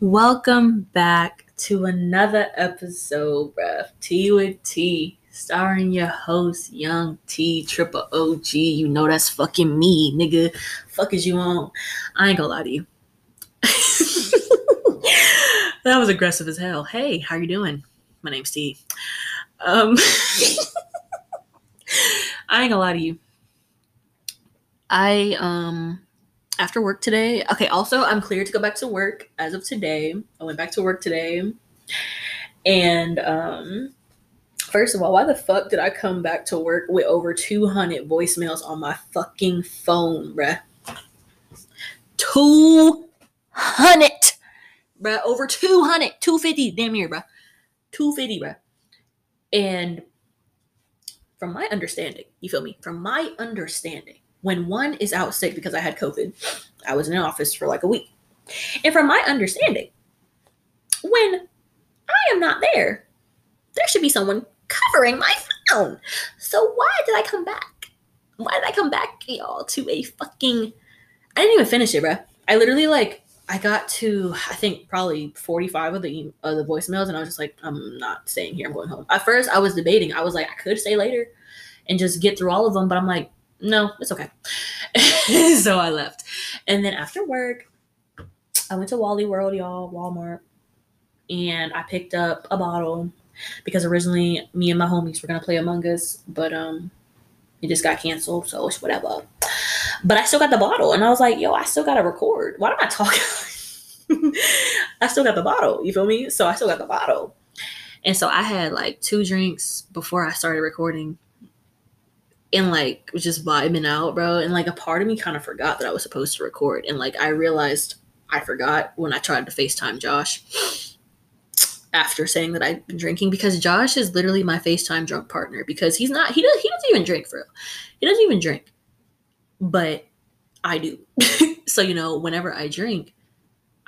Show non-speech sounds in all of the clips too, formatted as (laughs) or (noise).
Welcome back to another episode, bruh. T with T, starring your host, Young T, Triple OG. You know that's fucking me, nigga. Fuck is you on? I ain't gonna lie to you. (laughs) that was aggressive as hell. Hey, how you doing? My name's T. Um, (laughs) I ain't gonna lie to you. I um after work today. Okay, also I'm cleared to go back to work as of today. I went back to work today. And um first of all, why the fuck did I come back to work with over 200 voicemails on my fucking phone, bruh? 200 bruh, over 200, 250 damn near, bruh. 250, bruh. And from my understanding, you feel me? From my understanding, when one is out sick because I had COVID, I was in an office for like a week. And from my understanding, when I am not there, there should be someone covering my phone. So why did I come back? Why did I come back, y'all, to a fucking I didn't even finish it, bro. I literally like I got to I think probably 45 of the of the voicemails and I was just like I'm not staying here. I'm going home. At first I was debating. I was like I could stay later and just get through all of them, but I'm like no, it's okay. (laughs) so I left. And then after work, I went to Wally World, y'all, Walmart, and I picked up a bottle because originally me and my homies were gonna play Among Us, but um it just got canceled, so it's whatever. But I still got the bottle, and I was like, yo, I still gotta record. Why am I talking? (laughs) I still got the bottle, you feel me? So I still got the bottle. And so I had like two drinks before I started recording and like was just vibing out, bro. And like a part of me kind of forgot that I was supposed to record. And like I realized I forgot when I tried to FaceTime Josh (sniffs) after saying that I'd been drinking because Josh is literally my FaceTime drunk partner because he's not he does he doesn't even drink for real. He doesn't even drink. But I do. (laughs) so you know, whenever I drink,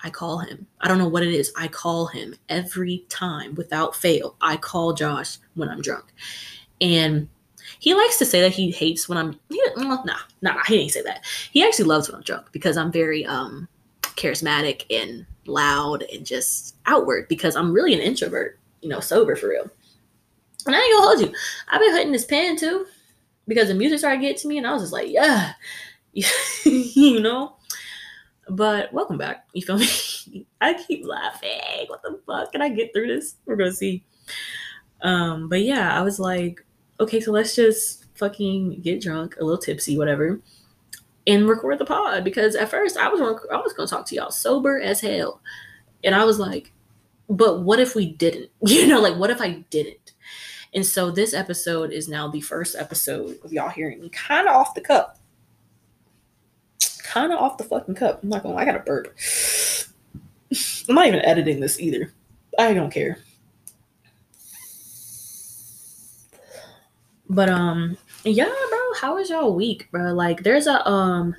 I call him. I don't know what it is. I call him every time without fail. I call Josh when I'm drunk. And he likes to say that he hates when I'm. He, well, nah, nah, he didn't say that. He actually loves when I'm drunk because I'm very um charismatic and loud and just outward because I'm really an introvert. You know, sober for real. And I ain't gonna hold you. I've been hitting this pen too because the music started getting to me, and I was just like, yeah, (laughs) you know. But welcome back. You feel me? (laughs) I keep laughing. What the fuck? Can I get through this? We're gonna see. Um, but yeah, I was like, okay, so let's just fucking get drunk, a little tipsy, whatever, and record the pod. Because at first I was I was gonna talk to y'all sober as hell, and I was like, but what if we didn't? (laughs) You know, like what if I didn't? And so this episode is now the first episode of y'all hearing me kind of off the cup. Kind of off the fucking cup. I'm not gonna I got a burp. (sighs) I'm not even editing this either. I don't care. But um yeah, bro, how is y'all week, bro? Like there's a um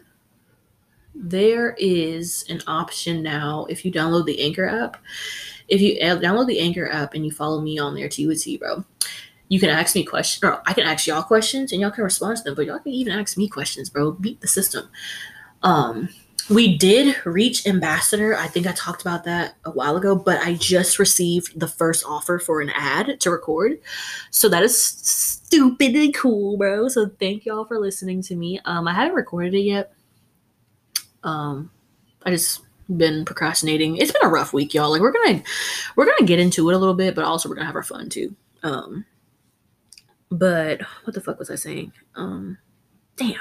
there is an option now if you download the Anchor app. If you download the Anchor app and you follow me on there, T with T, bro, you can ask me questions, or I can ask y'all questions and y'all can respond to them, but y'all can even ask me questions, bro. Beat the system. Um, we did reach ambassador. I think I talked about that a while ago, but I just received the first offer for an ad to record. So that is stupidly cool, bro. So thank y'all for listening to me. Um, I haven't recorded it yet. Um, I just been procrastinating. It's been a rough week, y'all. Like we're gonna we're gonna get into it a little bit, but also we're gonna have our fun too. Um, but what the fuck was I saying? Um, damn.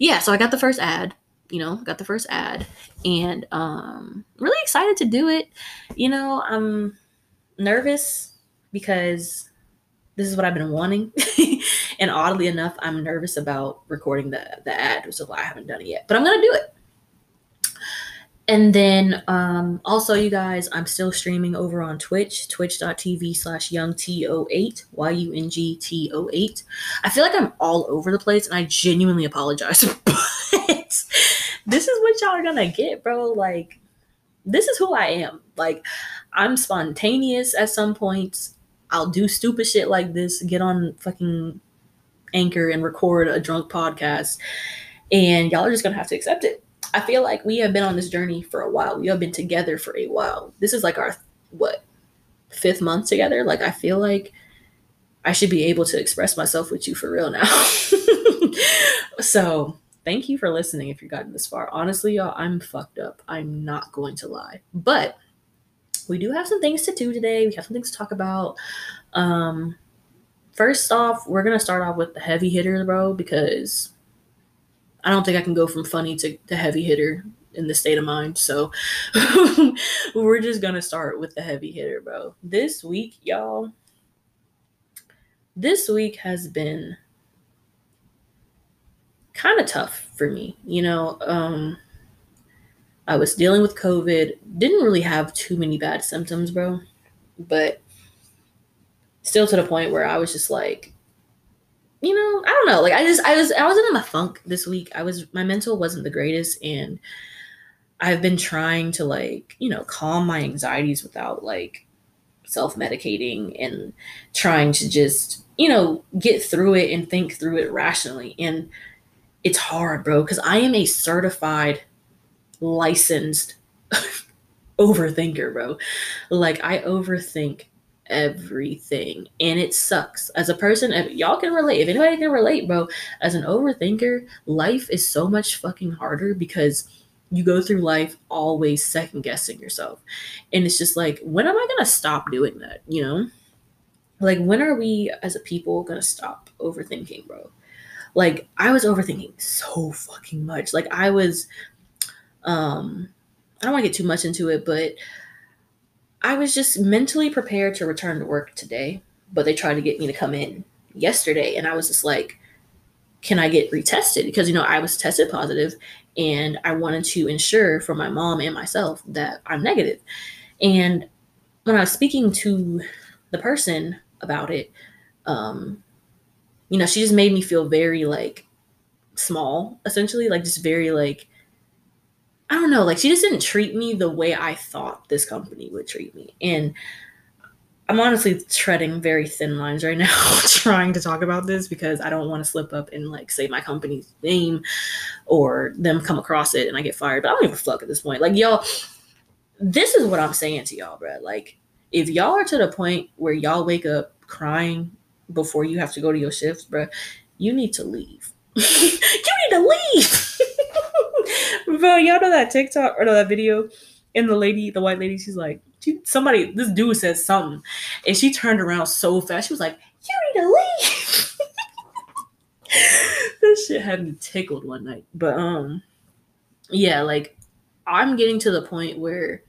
Yeah, so I got the first ad you know, got the first ad and um really excited to do it. You know, I'm nervous because this is what I've been wanting. (laughs) and oddly enough, I'm nervous about recording the the ad, which is why I haven't done it yet. But I'm gonna do it. And then um, also, you guys, I'm still streaming over on Twitch, twitch.tv slash youngto8, Y-U-N-G-T-O-8. I feel like I'm all over the place, and I genuinely apologize. (laughs) But this is what y'all are gonna get, bro. Like, this is who I am. Like, I'm spontaneous at some points. I'll do stupid shit like this, get on fucking Anchor and record a drunk podcast, and y'all are just gonna have to accept it I feel like we have been on this journey for a while. We have been together for a while. This is like our what fifth month together. Like I feel like I should be able to express myself with you for real now. (laughs) so thank you for listening if you've gotten this far. Honestly, y'all, I'm fucked up. I'm not going to lie. But we do have some things to do today. We have some things to talk about. Um first off, we're gonna start off with the heavy hitter, bro, because I don't think I can go from funny to, to heavy hitter in the state of mind. So (laughs) we're just gonna start with the heavy hitter, bro. This week, y'all, this week has been kind of tough for me. You know, um, I was dealing with COVID, didn't really have too many bad symptoms, bro, but still to the point where I was just like, you know, I don't know. Like I just I was I wasn't in a funk this week. I was my mental wasn't the greatest and I've been trying to like, you know, calm my anxieties without like self-medicating and trying to just, you know, get through it and think through it rationally. And it's hard, bro, cuz I am a certified licensed (laughs) overthinker, bro. Like I overthink everything and it sucks. As a person if y'all can relate if anybody can relate bro as an overthinker life is so much fucking harder because you go through life always second guessing yourself. And it's just like when am i gonna stop doing that you know? Like when are we as a people gonna stop overthinking bro like i was overthinking so fucking much like i was um i don't want to get too much into it but I was just mentally prepared to return to work today, but they tried to get me to come in yesterday. And I was just like, can I get retested? Because, you know, I was tested positive and I wanted to ensure for my mom and myself that I'm negative. And when I was speaking to the person about it, um, you know, she just made me feel very like small, essentially, like just very like I don't know, like she just didn't treat me the way I thought this company would treat me. And I'm honestly treading very thin lines right now (laughs) trying to talk about this because I don't want to slip up and like say my company's name or them come across it and I get fired. But I don't even fuck at this point. Like y'all, this is what I'm saying to y'all, bro. Like if y'all are to the point where y'all wake up crying before you have to go to your shifts, bro, you need to leave. (laughs) you need to leave. (laughs) Bro, y'all know that TikTok or no, that video? And the lady, the white lady, she's like, she, somebody, this dude says something. And she turned around so fast. She was like, You need to leave. (laughs) this shit had me tickled one night. But um, yeah, like I'm getting to the point where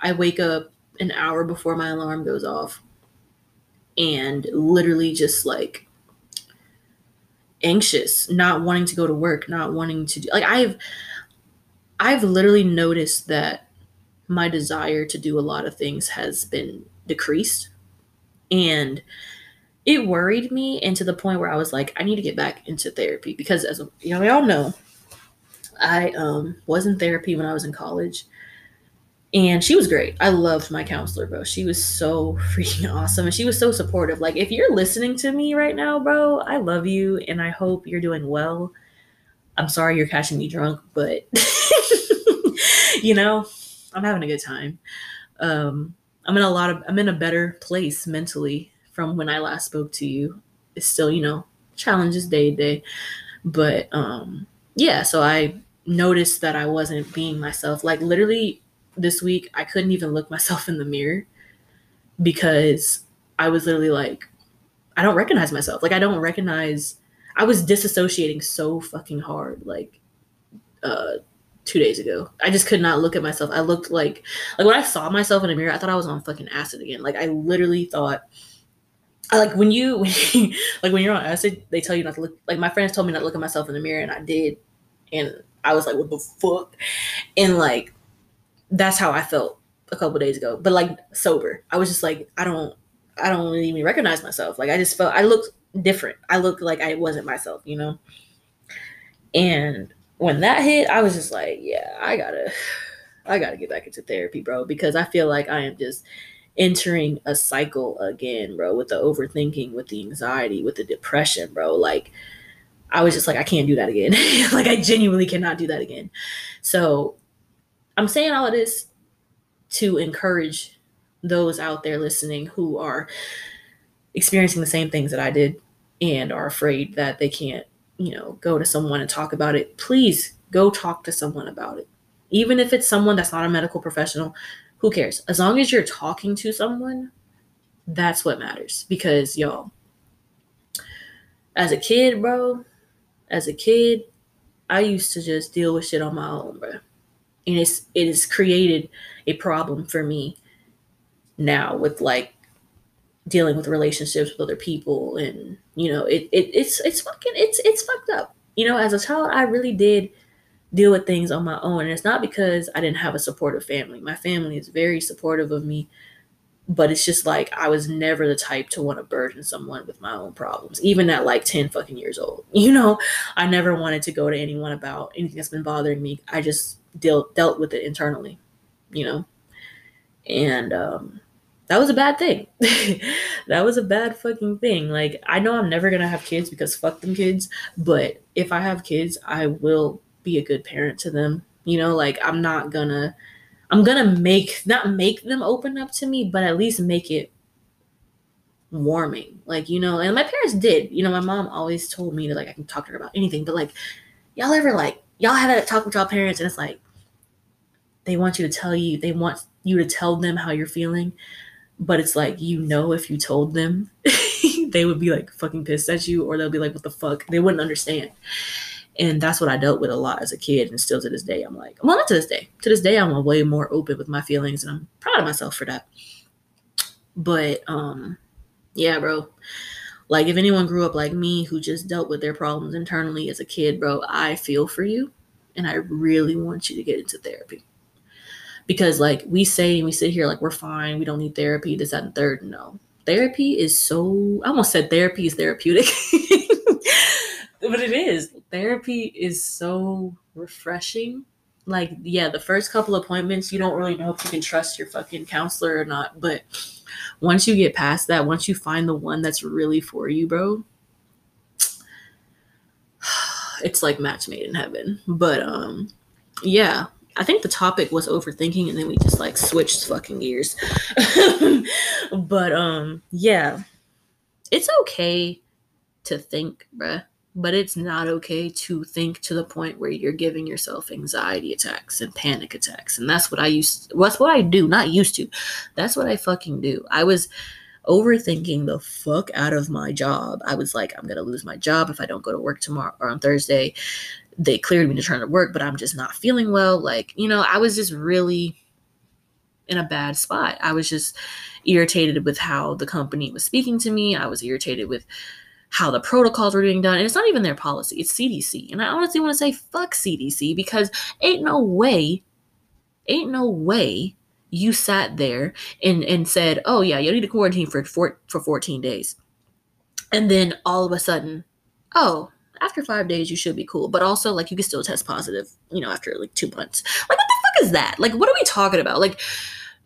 I wake up an hour before my alarm goes off and literally just like anxious, not wanting to go to work, not wanting to do like I've I've literally noticed that my desire to do a lot of things has been decreased. And it worried me and to the point where I was like I need to get back into therapy because as you know we all know I um was in therapy when I was in college and she was great. I loved my counselor, bro. She was so (laughs) freaking awesome. And she was so supportive. Like, if you're listening to me right now, bro, I love you and I hope you're doing well. I'm sorry you're catching me drunk, but (laughs) you know, I'm having a good time. Um, I'm in a lot of I'm in a better place mentally from when I last spoke to you. It's still, you know, challenges day to day. But um yeah, so I noticed that I wasn't being myself. Like literally this week I couldn't even look myself in the mirror because I was literally like, I don't recognize myself. Like I don't recognize I was disassociating so fucking hard, like uh two days ago. I just could not look at myself. I looked like like when I saw myself in a mirror, I thought I was on fucking acid again. Like I literally thought like when you, (laughs) when you like when you're on acid, they tell you not to look like my friends told me not to look at myself in the mirror and I did. And I was like, what the fuck? And like that's how I felt a couple days ago. But like sober, I was just like, I don't, I don't even recognize myself. Like I just felt I looked different. I looked like I wasn't myself, you know. And when that hit, I was just like, yeah, I gotta, I gotta get back into therapy, bro, because I feel like I am just entering a cycle again, bro, with the overthinking, with the anxiety, with the depression, bro. Like I was just like, I can't do that again. (laughs) like, I genuinely cannot do that again. So, I'm saying all of this to encourage those out there listening who are experiencing the same things that I did and are afraid that they can't, you know, go to someone and talk about it. Please go talk to someone about it. Even if it's someone that's not a medical professional, who cares? As long as you're talking to someone, that's what matters. Because, y'all, as a kid, bro, as a kid, I used to just deal with shit on my own, bro. And it's it has created a problem for me now with like dealing with relationships with other people and you know it, it it's it's fucking it's it's fucked up. You know as a child i really did deal with things on my own and it's not because i didn't have a supportive family. My family is very supportive of me but it's just like i was never the type to want to burden someone with my own problems even at like 10 fucking years old. (laughs) You know i never wanted to go to anyone about anything that's been bothering me. I just dealt dealt with it internally you know and um that was a bad thing. (laughs) that was a bad fucking thing. Like, I know I'm never gonna have kids because fuck them kids, but if I have kids, I will be a good parent to them. You know, like, I'm not gonna, I'm gonna make, not make them open up to me, but at least make it warming. Like, you know, and my parents did. You know, my mom always told me to like, I can talk to her about anything, but like, y'all ever, like, y'all have that talk with y'all parents and it's like, they want you to tell you, they want you to tell them how you're feeling but it's like you know if you told them (laughs) they would be like fucking pissed at you or they'll be like what the fuck? They wouldn't understand. And that's what i dealt with a lot as a kid and still to this day i'm like well not to this day. To this day i'm way more open with my feelings and i'm proud of myself for that. But um yeah bro like if anyone grew up like me who just dealt with their problems internally as a kid bro i feel for you. And i really want you to get into therapy. Because like we say and we sit here like we're fine we don't need therapy this that and third. No. Therapy is so i almost said therapy is therapeutic. (laughs) But it is. Therapy is so refreshing. Like yeah the first couple appointments you don't really know if you can trust your fucking counselor or not but once you get past that once you find the one that's really for you bro (sighs) it's like match made in heaven but um yeah I think the topic was overthinking and then we just like switched fucking gears. (laughs) but um yeah. It's okay to think, bruh, but it's not okay to think to the point where you're giving yourself anxiety attacks and panic attacks. And that's what I used to, that's what I do, not used to. That's what I fucking do. I was overthinking the fuck out of my job. I was like, I'm gonna lose my job if I don't go to work tomorrow or on Thursday they cleared me to turn to work, but I'm just not feeling well. Like, you know, I was just really in a bad spot. I was just irritated with how the company was speaking to me. I was irritated with how the protocols were being done. And it's not even their policy, it's CDC. And I honestly want to say fuck CDC because ain't no way, ain't no way you sat there and, and said, oh yeah, you need to quarantine for, for, for 14 days. And then all of a sudden, oh, after five days you should be cool. But also like you can still test positive, you know, after like two months. Like what the fuck is that? Like what are we talking about? Like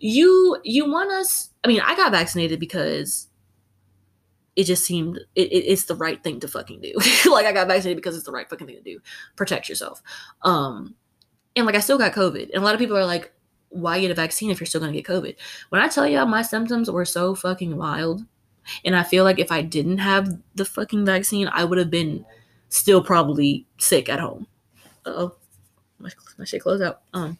you you want us I mean, I got vaccinated because it just seemed it, it, it's the right thing to fucking do. (laughs) like I got vaccinated because it's the right fucking thing to do. Protect yourself. Um and like I still got COVID. And a lot of people are like, why get a vaccine if you're still gonna get COVID? When I tell y'all my symptoms were so fucking wild. And I feel like if I didn't have the fucking vaccine, I would have been still probably sick at home. oh, my, my shit closed out. Um,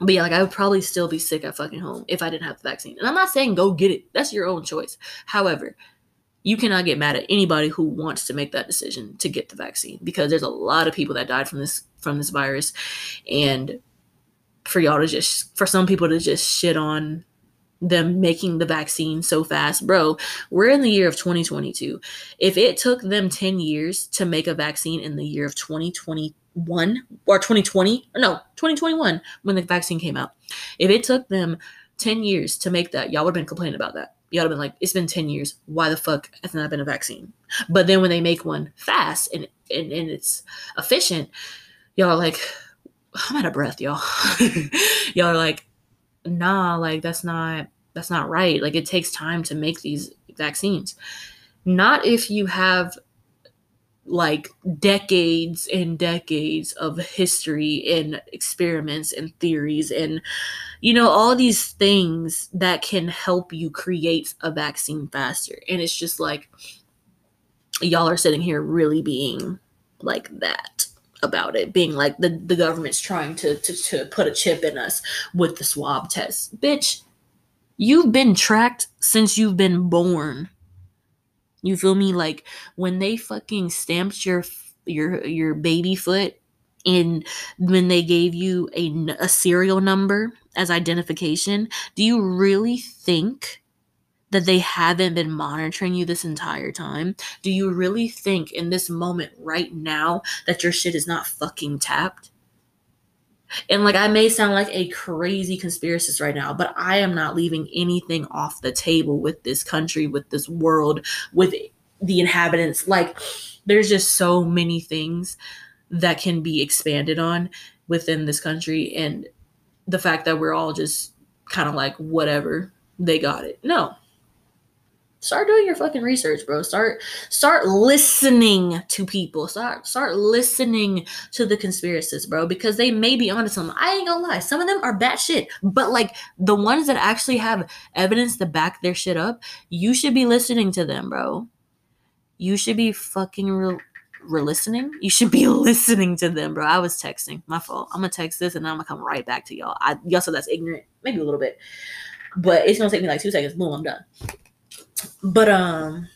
but yeah, like I would probably still be sick at fucking home if I didn't have the vaccine. And I'm not saying go get it. That's your own choice. However, you cannot get mad at anybody who wants to make that decision to get the vaccine because there's a lot of people that died from this from this virus and for y'all to just for some people to just shit on them making the vaccine so fast. Bro, we're in the year of 2022. If it took them 10 years to make a vaccine in the year of 2021 or 2020, or no, 2021 when the vaccine came out, if it took them 10 years to make that, y'all would have been complaining about that. Y'all would have been like, it's been 10 years. Why the fuck has not been a vaccine? But then when they make one fast and, and, and it's efficient, y'all are like, I'm out of breath, y'all. (laughs) y'all are like, nah, like that's not that's not right. Like it takes time to make these vaccines. Not if you have like decades and decades of history and experiments and theories and you know all these things that can help you create a vaccine faster. And it's just like y'all are sitting here really being like that about it being like the, the government's trying to, to to put a chip in us with the swab test. Bitch you've been tracked since you've been born you feel me? Like when they fucking stamped your your your baby foot and when they gave you a, a serial number as identification, do you really think that they haven't been monitoring you this entire time? Do you really think in this moment right now that your shit is not fucking tapped? And like I may sound like a crazy conspiracist right now, but I am not leaving anything off the table with this country, with this world, with the inhabitants. Like there's just so many things that can be expanded on within this country and the fact that we're all just kind of like whatever, they got it. No, start doing your fucking research bro start start listening to people start start listening to the conspiracists bro because they may be onto something i ain't gonna lie some of them are bad shit but like the ones that actually have evidence to back their shit up you should be listening to them bro you should be fucking real re- listening. You should be (laughs) listening to them, bro. I was texting. My fault. I'm gonna text this and I'm gonna come right back to y'all. I y'all said that's ignorant, maybe a little bit, but it's gonna take me like two seconds. Boom, I'm done. But um,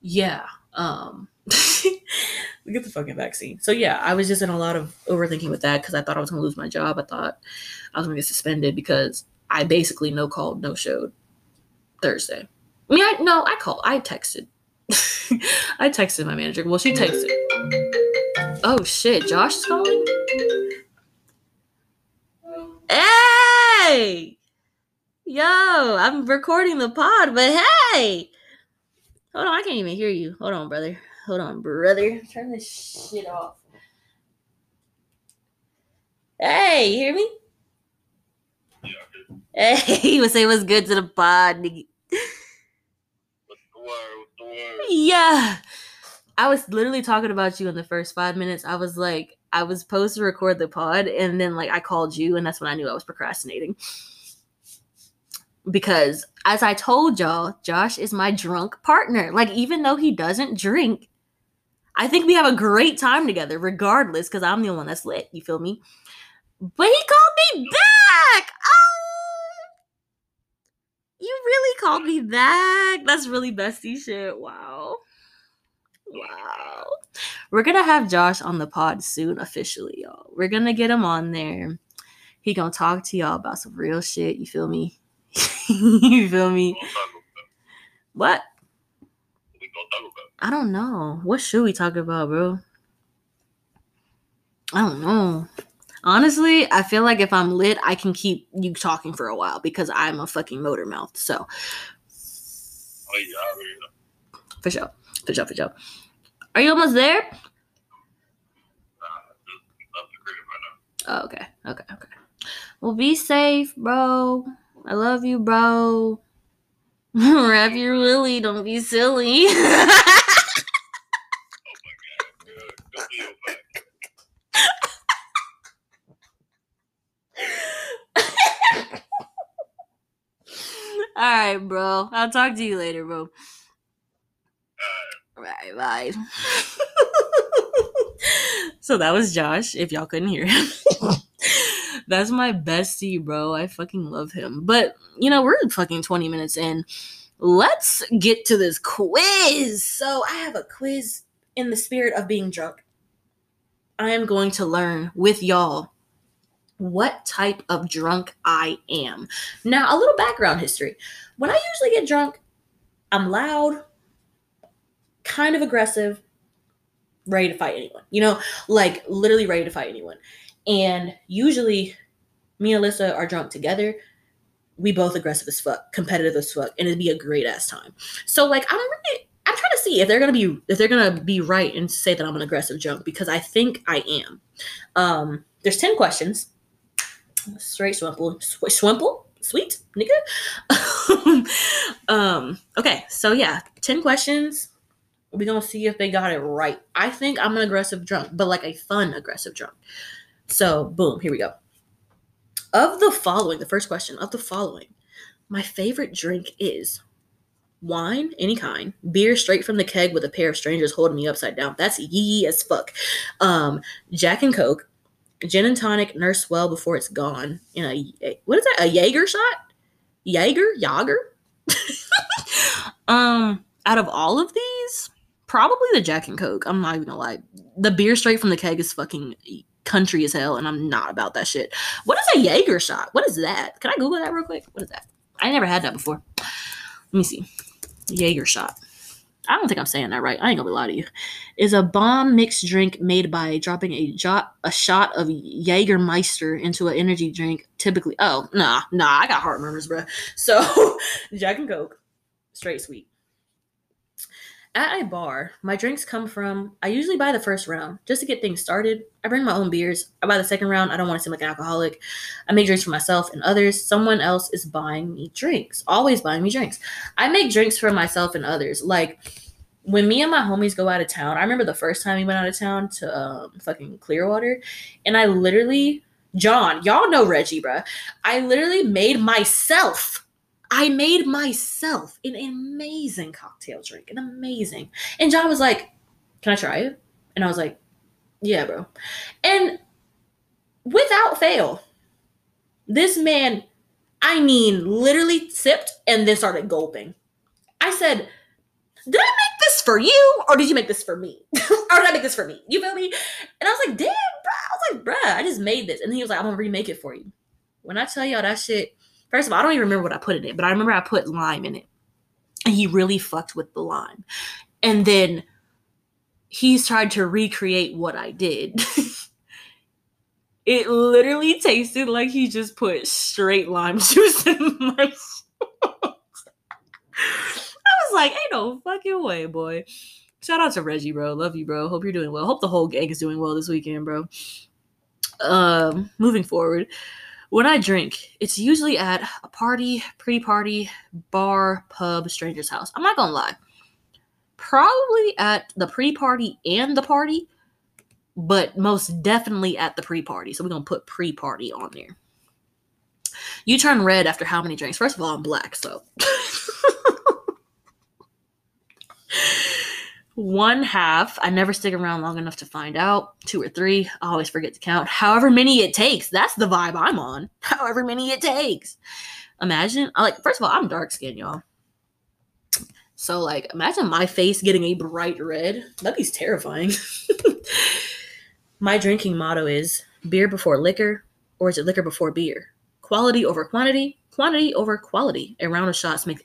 yeah. Um, we (laughs) get the fucking vaccine. So yeah, I was just in a lot of overthinking with that because I thought I was gonna lose my job. I thought I was gonna get suspended because I basically no called, no showed Thursday. I mean, I no, I called, I texted. (laughs) I texted my manager. Well, she texted. Oh shit, Josh's calling. Hey, yo, I'm recording the pod, but hey, hold on, I can't even hear you. Hold on, brother. Hold on, brother. Turn this shit off. Hey, you hear me? Yeah. Hey, (laughs) he would say what's good to the pod, nigga. What's the word? What's the word? Yeah. I was literally talking about you in the first five minutes. I was like, I was supposed to record the pod, and then like I called you, and that's when I knew I was procrastinating. Because as I told y'all, Josh is my drunk partner. Like, even though he doesn't drink, I think we have a great time together, regardless, because I'm the one that's lit. You feel me? But he called me back. Oh, you really called me back. That's really bestie shit. Wow. Wow. We're gonna have Josh on the pod soon, officially, y'all. We're gonna get him on there. He gonna talk to y'all about some real shit. You feel me? (laughs) you feel me? What? I don't know. What should we talk about, bro? I don't know. Honestly, I feel like if I'm lit, I can keep you talking for a while because I'm a fucking motor mouth. So. Oh, yeah, For sure. For sure, for sure. Are you almost there? Oh, okay. Okay. Okay. Well, be safe, bro. I love you, bro. (laughs) Wrap your willy. Don't be silly. (laughs) All right, bro. I'll talk to you later, bro. Bye bye. (laughs) so that was Josh, if y'all couldn't hear him. That's my bestie, bro. I fucking love him. But, you know, we're fucking 20 minutes in. Let's get to this quiz. So, I have a quiz in the spirit of being drunk. I am going to learn with y'all what type of drunk I am. Now, a little background history. When I usually get drunk, I'm loud, kind of aggressive, ready to fight anyone. You know, like literally ready to fight anyone. And usually, me and Alyssa are drunk together. We both aggressive as fuck, competitive as fuck, and it'd be a great ass time. So like, I'm really, I'm trying to see if they're gonna be if they're gonna be right and say that I'm an aggressive drunk because I think I am. Um, there's ten questions. Straight swimple, swimple, sweet nigga. (laughs) um, okay, so yeah, ten questions We're gonna see if they got it right. I think I'm an aggressive drunk, but like a fun aggressive drunk. So, boom, here we go. Of the following, the first question of the following, my favorite drink is wine, any kind, beer straight from the keg with a pair of strangers holding me upside down. That's yee as fuck. Um, Jack and Coke, gin and tonic, nurse well before it's gone. In a what is that? A Jaeger shot? Jaeger? Jaeger? (laughs) um, out of all of these, probably the Jack and Coke. I'm not even gonna lie. The beer straight from the keg is fucking country as hell, and I'm not about that shit. What is a Jaeger shot? What is that? Can I Google that real quick? What is that? I never had that before. Let me see. Jaeger shot. I don't think I'm saying that right. I ain't gonna lie to you. Is a bomb mixed drink made by dropping a jot a shot of Jägermeister into an energy drink. Typically, oh nah nah, I got heart murmurs, bro. So (laughs) Jack and Coke, straight sweet. At a bar, my drinks come from, I usually buy the first round just to get things started. I bring my own beers. I buy the second round. I don't want to seem like an alcoholic. I make drinks for myself and others. Someone else is buying me drinks, always buying me drinks. I make drinks for myself and others. Like when me and my homies go out of town, I remember the first time we went out of town to um, fucking Clearwater, and I literally, John, y'all know Reggie, bruh. I literally made myself I made myself an amazing cocktail drink, an amazing. And John was like, Can I try it? And I was like, Yeah, bro. And without fail, this man, I mean, literally sipped and then started gulping. I said, Did I make this for you or did you make this for me? (laughs) or did I make this for me? You feel me? And I was like, Damn, bro. I was like, Bruh, I just made this. And he was like, I'm gonna remake it for you. When I tell y'all that shit, First of all, I don't even remember what I put in it, but I remember I put lime in it. And he really fucked with the lime. And then he's tried to recreate what I did. (laughs) it literally tasted like he just put straight lime (laughs) juice in my (laughs) I was like, ain't no fucking way, boy. Shout out to Reggie, bro. Love you, bro. Hope you're doing well. Hope the whole gang is doing well this weekend, bro. Um, moving forward. When I drink, it's usually at a party, pre party, bar, pub, stranger's house. I'm not gonna lie. Probably at the pre party and the party, but most definitely at the pre party. So we're gonna put pre party on there. You turn red after how many drinks? First of all, I'm black, so. (laughs) One half, I never stick around long enough to find out. Two or three, I always forget to count. However many it takes, that's the vibe I'm on. (laughs) However many it takes. Imagine, I like, first of all, I'm dark skinned, y'all. So, like, imagine my face getting a bright red. That'd be terrifying. (laughs) my drinking motto is beer before liquor, or is it liquor before beer? Quality over quantity, quantity over quality. A round of shots makes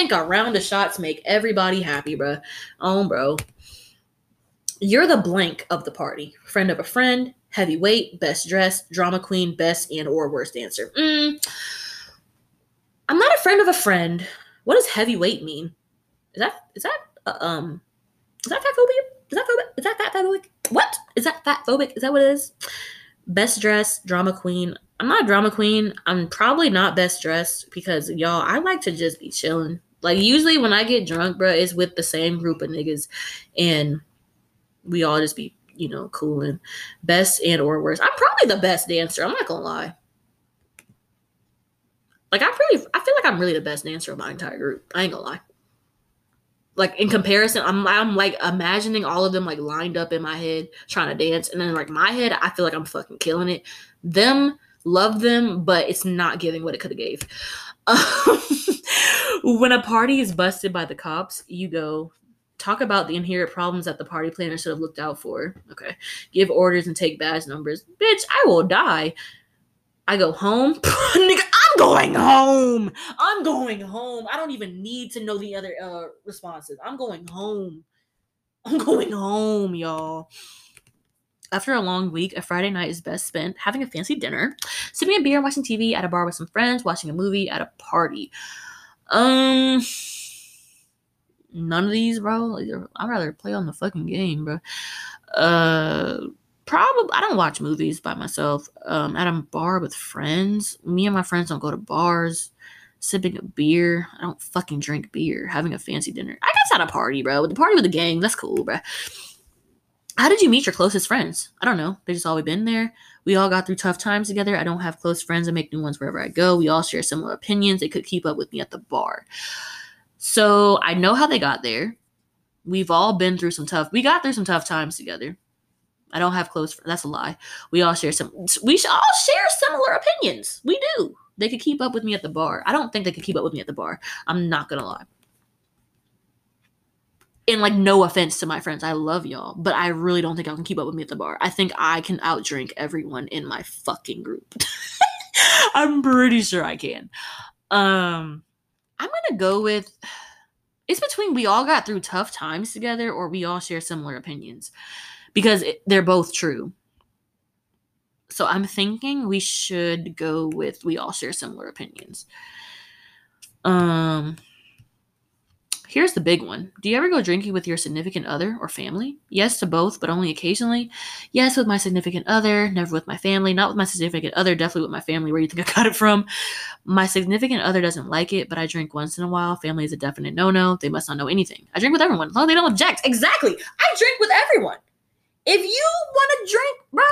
think a round of shots make everybody happy, bro. Oh, bro. You're the blank of the party. Friend of a friend, heavyweight, best dressed, drama queen, best and or worst dancer. Mm. I'm not a friend of a friend. What does heavyweight mean? Is that is that uh, um is that fat phobia? Is that phobic? Is that fat phobic? What is that fat phobic? Is that what it is? Best dressed, drama queen. I'm not a drama queen. I'm probably not best dressed because y'all, I like to just be chilling. Like usually when I get drunk, bro, it's with the same group of niggas, and we all just be, you know, cool and Best and or worst. I'm probably the best dancer. I'm not gonna lie. Like I'm pretty. I feel like I'm really the best dancer of my entire group. I ain't gonna lie. Like in comparison, I'm I'm like imagining all of them like lined up in my head trying to dance, and then like my head, I feel like I'm fucking killing it. Them love them, but it's not giving what it could have gave. Um, (laughs) when a party is busted by the cops, you go talk about the inherent problems that the party planner should have looked out for. Okay. Give orders and take badge numbers. Bitch, I will die. I go home. (laughs) Nigga, I'm going home. I'm going home. I don't even need to know the other uh, responses. I'm going home. I'm going home, y'all. After a long week, a Friday night is best spent having a fancy dinner, sipping a beer, watching TV at a bar with some friends, watching a movie at a party. Um, none of these, bro. I'd rather play on the fucking game, bro. Uh, probably I don't watch movies by myself. Um, at a bar with friends. Me and my friends don't go to bars. Sipping a beer. I don't fucking drink beer. Having a fancy dinner. I that's at a party, bro. The party with the gang, that's cool, bro. How did you meet your closest friends? I don't know. They just always been there. We all got through tough times together. I don't have close friends I make new ones wherever I go. We all share similar opinions. They could keep up with me at the bar. So I know how they got there. We've all been through some tough. We got through some tough times together. I don't have close. friends. That's a lie. We all share some. We all share similar opinions. We do. They could keep up with me at the bar. I don't think they could keep up with me at the bar. I'm not gonna lie and like no offense to my friends i love y'all but i really don't think i can keep up with me at the bar. I think i can outdrink everyone in my fucking group. (laughs) I'm pretty sure i can. Um i'm gonna go with it's between we all got through tough times together or we all share similar opinions because it, they're both true. So i'm thinking we should go with we all share similar opinions. Um Here's the big one. Do you ever go drinking with your significant other or family? Yes to both, but only occasionally. Yes, with my significant other, never with my family. Not with my significant other, definitely with my family. Where you think I got it from? My significant other doesn't like it, but I drink once in a while. Family is a definite no no. They must not know anything. I drink with everyone as long they don't object. Exactly. I drink with everyone. If you want to drink, bro,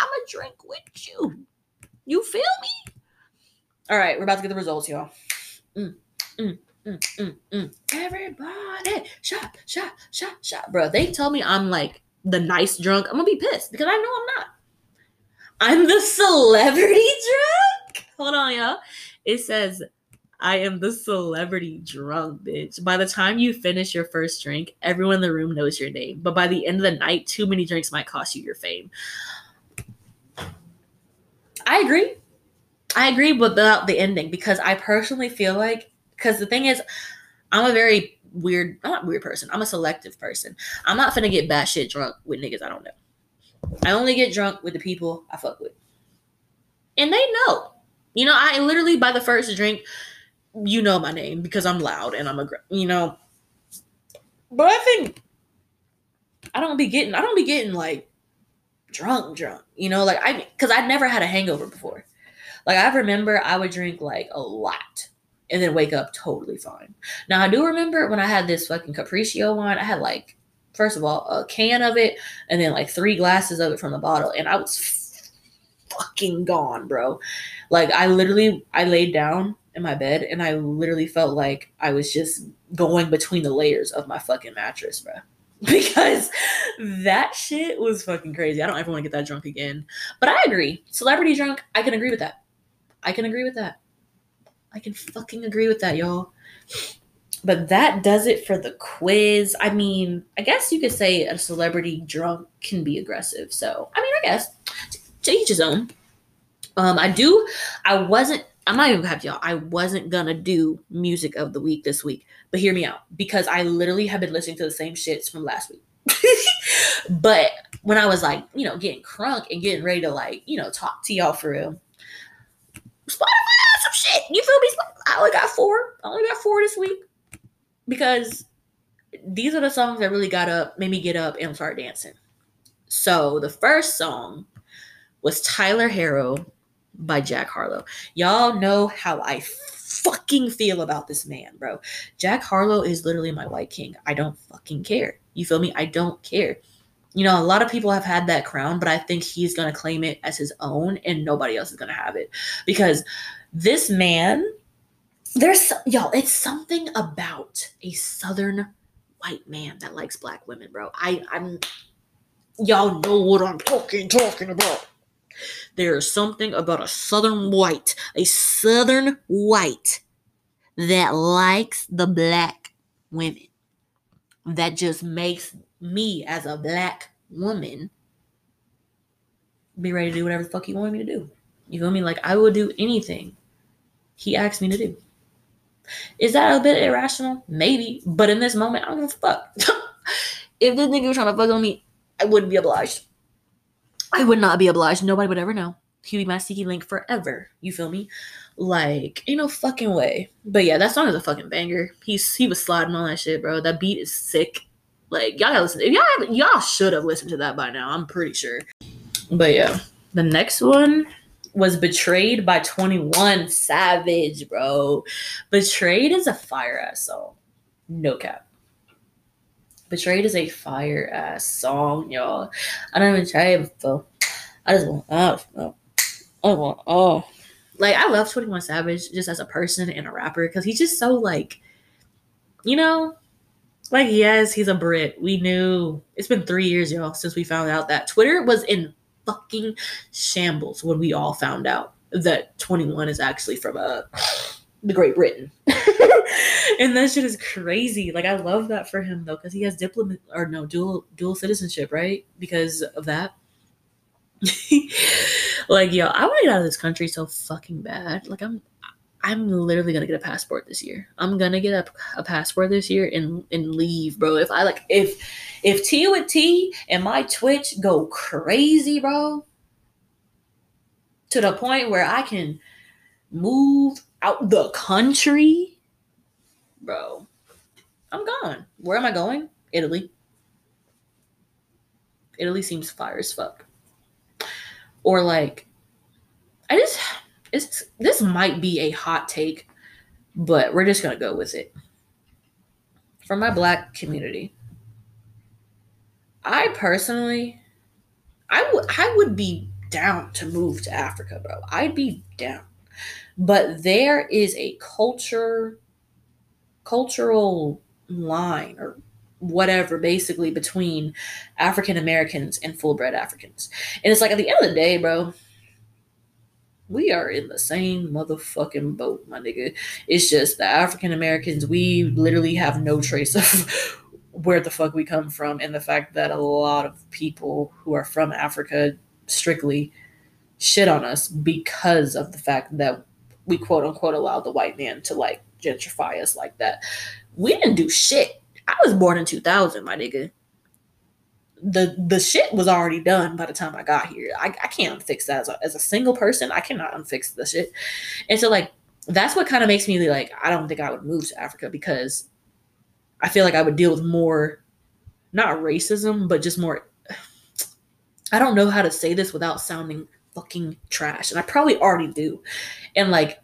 I'ma drink with you. You feel me? All right, we're about to get the results, y'all. Mm, mm. Mm, mm, mm. Everybody, shot, shot, shot, shot. Bro, they tell me I'm like the nice drunk. I'm gonna be pissed because I know I'm not. I'm the celebrity (laughs) drunk. Hold on, y'all. It says I am the celebrity drunk, bitch. By the time you finish your first drink, everyone in the room knows your name. But by the end of the night, too many drinks might cost you your fame. I agree. I agree without the ending because I personally feel like because the thing is, I'm a very weird, I'm not weird person. I'm a selective person. I'm not finna get batshit drunk with niggas I don't know. I only get drunk with the people I fuck with. And they know. You know, I literally by the first drink, you know my name because I'm loud and I'm a, you know. But I think I don't be getting, I don't be getting like drunk, drunk. You know, like I, because I never had a hangover before. Like I remember I would drink like a lot and then wake up totally fine. Now I do remember when I had this fucking Capriccio wine, I had like first of all a can of it and then like three glasses of it from the bottle and I was fucking gone, bro. Like I literally I laid down in my bed and I literally felt like I was just going between the layers of my fucking mattress, bro. (laughs) Because that shit was fucking crazy. I don't ever want to get that drunk again. But I agree. Celebrity drunk, I can agree with that. I can agree with that. I can fucking agree with that, y'all. But that does it for the quiz. I mean, I guess you could say a celebrity drunk can be aggressive. So, I mean, I guess to each his own. Um, I do. I wasn't. I'm not even gonna have y'all. I wasn't gonna do music of the week this week, but hear me out because I literally have been listening to the same shits from last week. (laughs) but when I was like, you know, getting crunk and getting ready to like, you know, talk to y'all for real, Spotify some shit. You feel me? I only got four. I only got four this week because these are the songs that really got up, made me get up and start dancing. So the first song was Tyler Herro by Jack Harlow. Y'all know how I fucking feel about this man, bro. Jack Harlow is literally my white king. I don't fucking care. You feel me? I don't care. You know, a lot of people have had that crown, but I think he's going to claim it as his own and nobody else is going to have it because this man, there's y'all, it's something about a southern white man that likes black women, bro. I I'm y'all know what I'm talking talking about. There's something about a southern white, a southern white that likes the black women. That just makes me as a black woman be ready to do whatever the fuck you want me to do. You feel me? Like I will do anything he asked me to do. Is that a bit irrational? Maybe. But in this moment, I don't give a fuck. (laughs) if this nigga was trying to fuck on me, I wouldn't be obliged. I would not be obliged. Nobody would ever know. He'd be my sticky link forever. You feel me? Like, ain't no fucking way. But yeah, that song is a fucking banger. He's he was sliding on that shit, bro. That beat is sick. Like, y'all gotta listen. If y'all y'all should have listened to that by now. I'm pretty sure. But yeah, the next one was betrayed by 21 Savage, bro. Betrayed is a fire ass song. No cap. Betrayed is a fire ass song, y'all. I don't even try it before. I just want oh, oh, want oh. Like I love 21 Savage just as a person and a rapper because he's just so like, you know, like yes, he's a Brit. We knew it's been three years, y'all, since we found out that Twitter was in fucking shambles when we all found out that 21 is actually from uh the Great Britain. (laughs) and that shit is crazy. Like I love that for him though, because he has diplomat or no dual dual citizenship, right? Because of that. (laughs) like yo, I want to get out of this country so fucking bad. Like I'm I'm literally gonna get a passport this year. I'm gonna get a, a passport this year and and leave, bro. If I like if if T with T and my Twitch go crazy, bro, to the point where I can move out the country, bro, I'm gone. Where am I going? Italy. Italy seems fire as fuck. Or like, I just, it's this might be a hot take, but we're just gonna go with it. For my black community, I personally, I would, I would be down to move to Africa, bro. I'd be down but there is a culture cultural line or whatever basically between African Americans and full bred Africans. And it's like at the end of the day, bro, we are in the same motherfucking boat, my nigga. It's just the African Americans, we literally have no trace of (laughs) where the fuck we come from and the fact that a lot of people who are from Africa strictly shit on us because of the fact that we quote unquote allowed the white man to like gentrify us like that. We didn't do shit. I was born in 2000, my nigga. The the shit was already done by the time I got here. I, I can't fix that as a, as a single person. I cannot unfix the shit. And so like that's what kind of makes me like I don't think I would move to Africa because I feel like I would deal with more not racism, but just more I don't know how to say this without sounding fucking trash. And I probably already do. And like,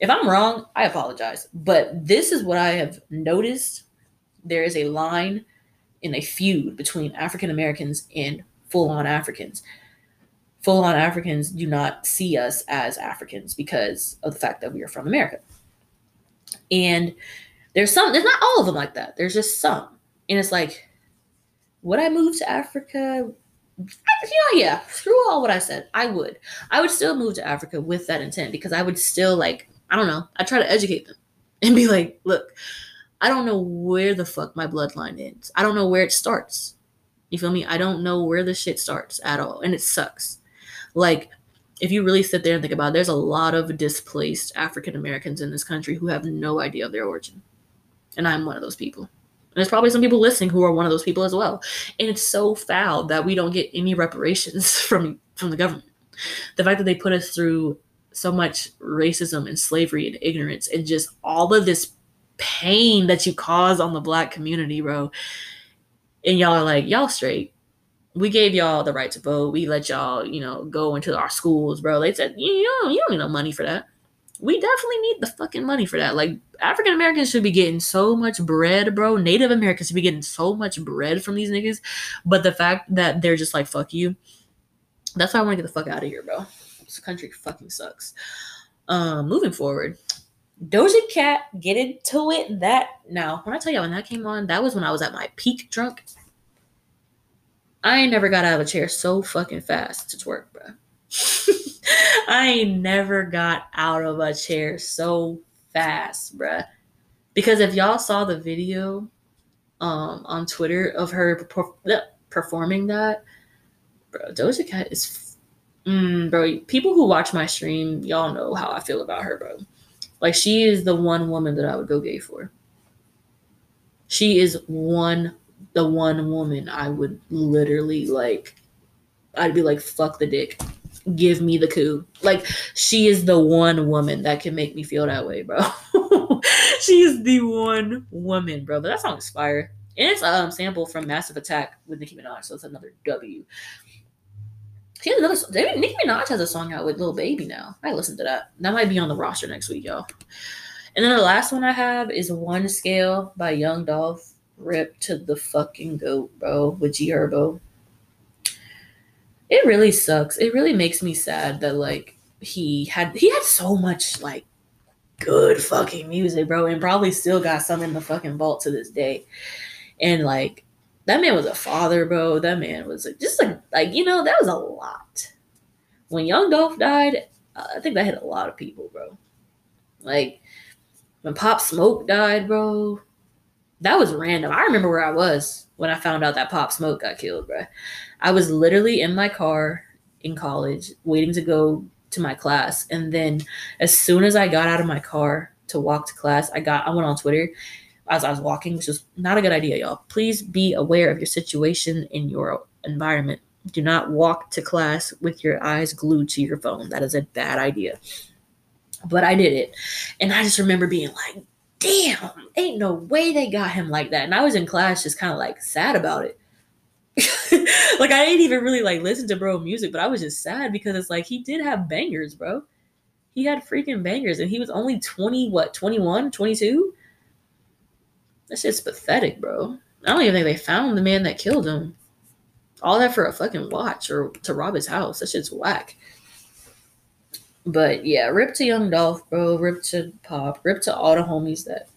if I'm wrong, I apologize. But this is what I have noticed. There is a line in a feud between African Americans and full on Africans. Full on Africans do not see us as Africans because of the fact that we are from America. And there's some, there's not all of them like that. There's just some. And it's like, would I move to Africa? know, yeah, Through all what I said. I would. I would still move to Africa with that intent because I would still like, I don't know, I try to educate them and be like, look, I don't know where the fuck my bloodline ends. I don't know where it starts. You feel me? I don't know where the shit starts at all. And it sucks. Like, if you really sit there and think about it, there's a lot of displaced African Americans in this country who have no idea of their origin. And I'm one of those people. And there's probably some people listening who are one of those people as well. And it's so foul that we don't get any reparations (laughs) from from the government. The fact that they put us through so much racism and slavery and ignorance and just all of this pain that you cause on the black community, bro. And y'all are like, y'all straight. We gave y'all the right to vote. We let y'all, you know, go into our schools, bro. They said, you don't, you don't need no money for that we definitely need the fucking money for that. Like African Americans should be getting so much bread, bro. Native Americans should be getting so much bread from these niggas. But the fact that they're just like, fuck you. That's why I want to get the fuck out of here, bro. This country fucking sucks. Um, moving forward. Doja Cat, get into it. That now, when I tell y'all when that came on, that was when I was at my peak drunk. I ain't never got out of a chair so fucking fast to twerk, bro. (laughs) I ain't never got out of a chair so fast, bruh. Because if y'all saw the video um, on Twitter of her per- performing that, bro, Doja Cat is, mm, bro. People who watch my stream, y'all know how I feel about her, bro. Like she is the one woman that I would go gay for. She is one, the one woman I would literally like. I'd be like, fuck the dick give me the coup. Like she is the one woman that can make me feel that way, bro. (laughs) she is the one woman, bro. But that song is fire. And it's a um, sample from Massive Attack with Nicki Minaj, so it's another W. She has another. Nicki Minaj has a song out with Lil Baby now. I listen to that. That might be on the roster next week, y'all. And then the last one I have is One Scale by Young Dolph. Rip to the fucking goat, bro, with G Herbo. It really sucks. It really makes me sad that like he had he had so much like good fucking music, bro, and probably still got some in the fucking vault to this day. And like that man was a father, bro. That man was just like like you know that was a lot. When Young Dolph died, uh, I think that hit a lot of people, bro. Like when Pop Smoke died, bro. That was random. I remember where I was when I found out that Pop Smoke got killed, bro. I was literally in my car in college waiting to go to my class. And then as soon as I got out of my car to walk to class, I got I went on Twitter as I was walking, which was not a good idea, y'all. Please be aware of your situation in your environment. Do not walk to class with your eyes glued to your phone. That is a bad idea. But I did it. And I just remember being like, damn, ain't no way they got him like that. And I was in class just kind of like sad about it. (laughs) like I didn't even really like listen to bro music, but I was just sad because it's like he did have bangers, bro. He had freaking bangers and he was only 20, what, 21, 22? That's just pathetic, bro. I don't even think they found the man that killed him. All that for a fucking watch or to rob his house. That shit's whack. But yeah, rip to Young Dolph, bro. Rip to Pop. Rip to all the homies that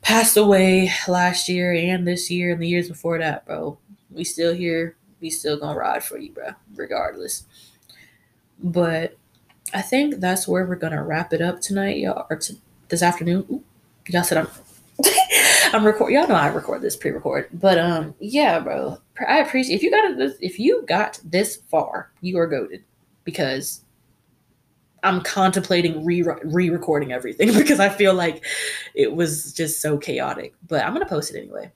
passed away last year and this year and the years before that, bro. We still here. We still gonna ride for you, bro, regardless. But I think that's where we're gonna wrap it up tonight, y'all, or to, this afternoon. Ooh, y'all said I'm (laughs) (laughs) I'm record. Y'all know I record this pre-record, but um, yeah, bro. I appreciate if you got this. If you got this far, you are goaded because I'm contemplating re re-recording everything (laughs) because I feel like it was just so chaotic. But I'm gonna post it anyway.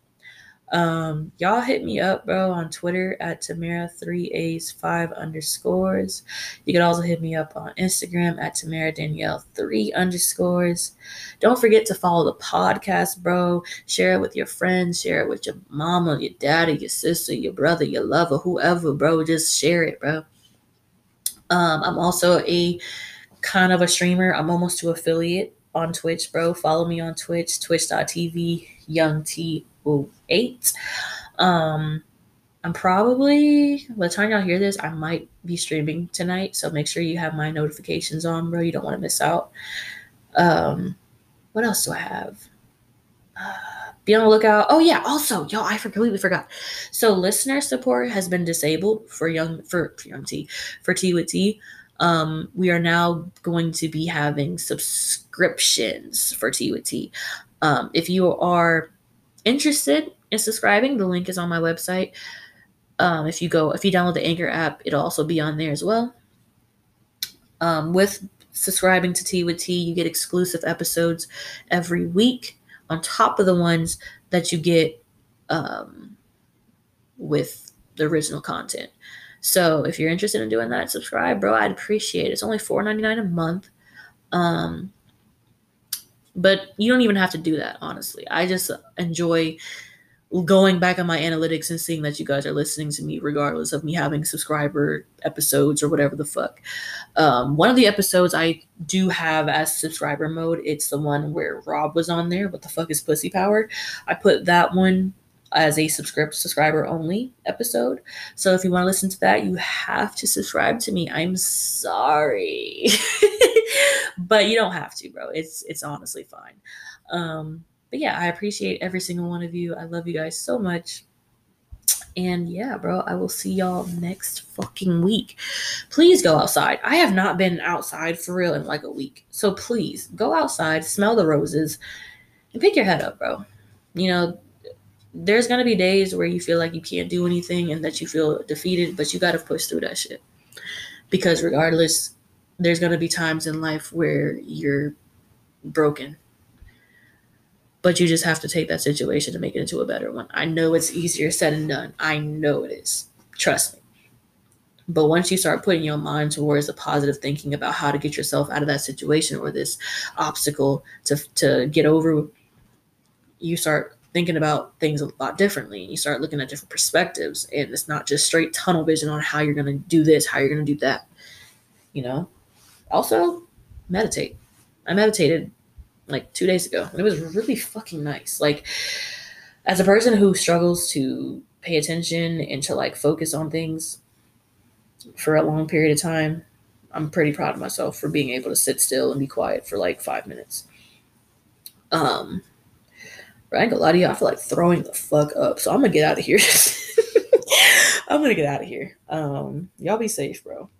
Um, y'all hit me up, bro, on Twitter at Tamara three A's five underscores. You can also hit me up on Instagram at Tamara Danielle three underscores. Don't forget to follow the podcast, bro. Share it with your friends, share it with your mama, your daddy, your sister, your brother, your lover, whoever, bro. Just share it, bro. Um, I'm also a kind of a streamer. I'm almost to affiliate on Twitch, bro. Follow me on Twitch, twitch.tv, young T 8. Um, I'm probably, by the time y'all hear this, I might be streaming tonight. So make sure you have my notifications on, bro. You don't want to miss out. Um, what else do I have? Uh, be on the lookout. Oh yeah, also, y'all, I completely forgot. So listener support has been disabled for young for, for young T for T with T. Um, we are now going to be having subscriptions for T with T. Um, if you are interested in subscribing, the link is on my website. Um, if you go, if you download the Anchor app, it'll also be on there as well. Um, with subscribing to Tea with Tea, you get exclusive episodes every week on top of the ones that you get um, with the original content. So if you're interested in doing that, subscribe, bro. I'd appreciate it. It's only $4.99 a month. Um, but you don't even have to do that, honestly. I just enjoy going back on my analytics and seeing that you guys are listening to me regardless of me having subscriber episodes or whatever the fuck. Um, one of the episodes i do have as subscriber mode it's the one where rob was on there what the fuck is pussy power i put that one as a subscribe subscriber only episode. So if you want to listen to that you have to subscribe to me. I'm sorry (laughs) (laughs) but you don't have to, bro. It's it's honestly fine. Um, but yeah, I appreciate every single one of you. I love you guys so much. And yeah, bro, I will see y'all next fucking week. Please go outside. I have not been outside for real in like a week. So please go outside, smell the roses, and pick your head up, bro. You know, there's gonna be days where you feel like you can't do anything and that you feel defeated, but you gotta push through that shit. Because regardless, there's going to be times in life where you're broken. But you just have to take that situation to make it into a better one. I know it's easier said than done. I know it is. Trust me. But once you start putting your mind towards the positive thinking about how to get yourself out of that situation or this obstacle to, to get over you start thinking about things a lot differently. You start looking at different perspectives and it's not just straight tunnel vision on how you're going to do this how you're going to do that. You know also, meditate. I meditated like two days ago, and it was really fucking nice. Like, as a person who struggles to pay attention and to like focus on things for a long period of time, I'm pretty proud of myself for being able to sit still and be quiet for like five minutes. Um, but I ain't gonna lie to you, I feel like throwing the fuck up. So I'm gonna get out of here. (laughs) I'm gonna get out of here. Um, y'all be safe, bro.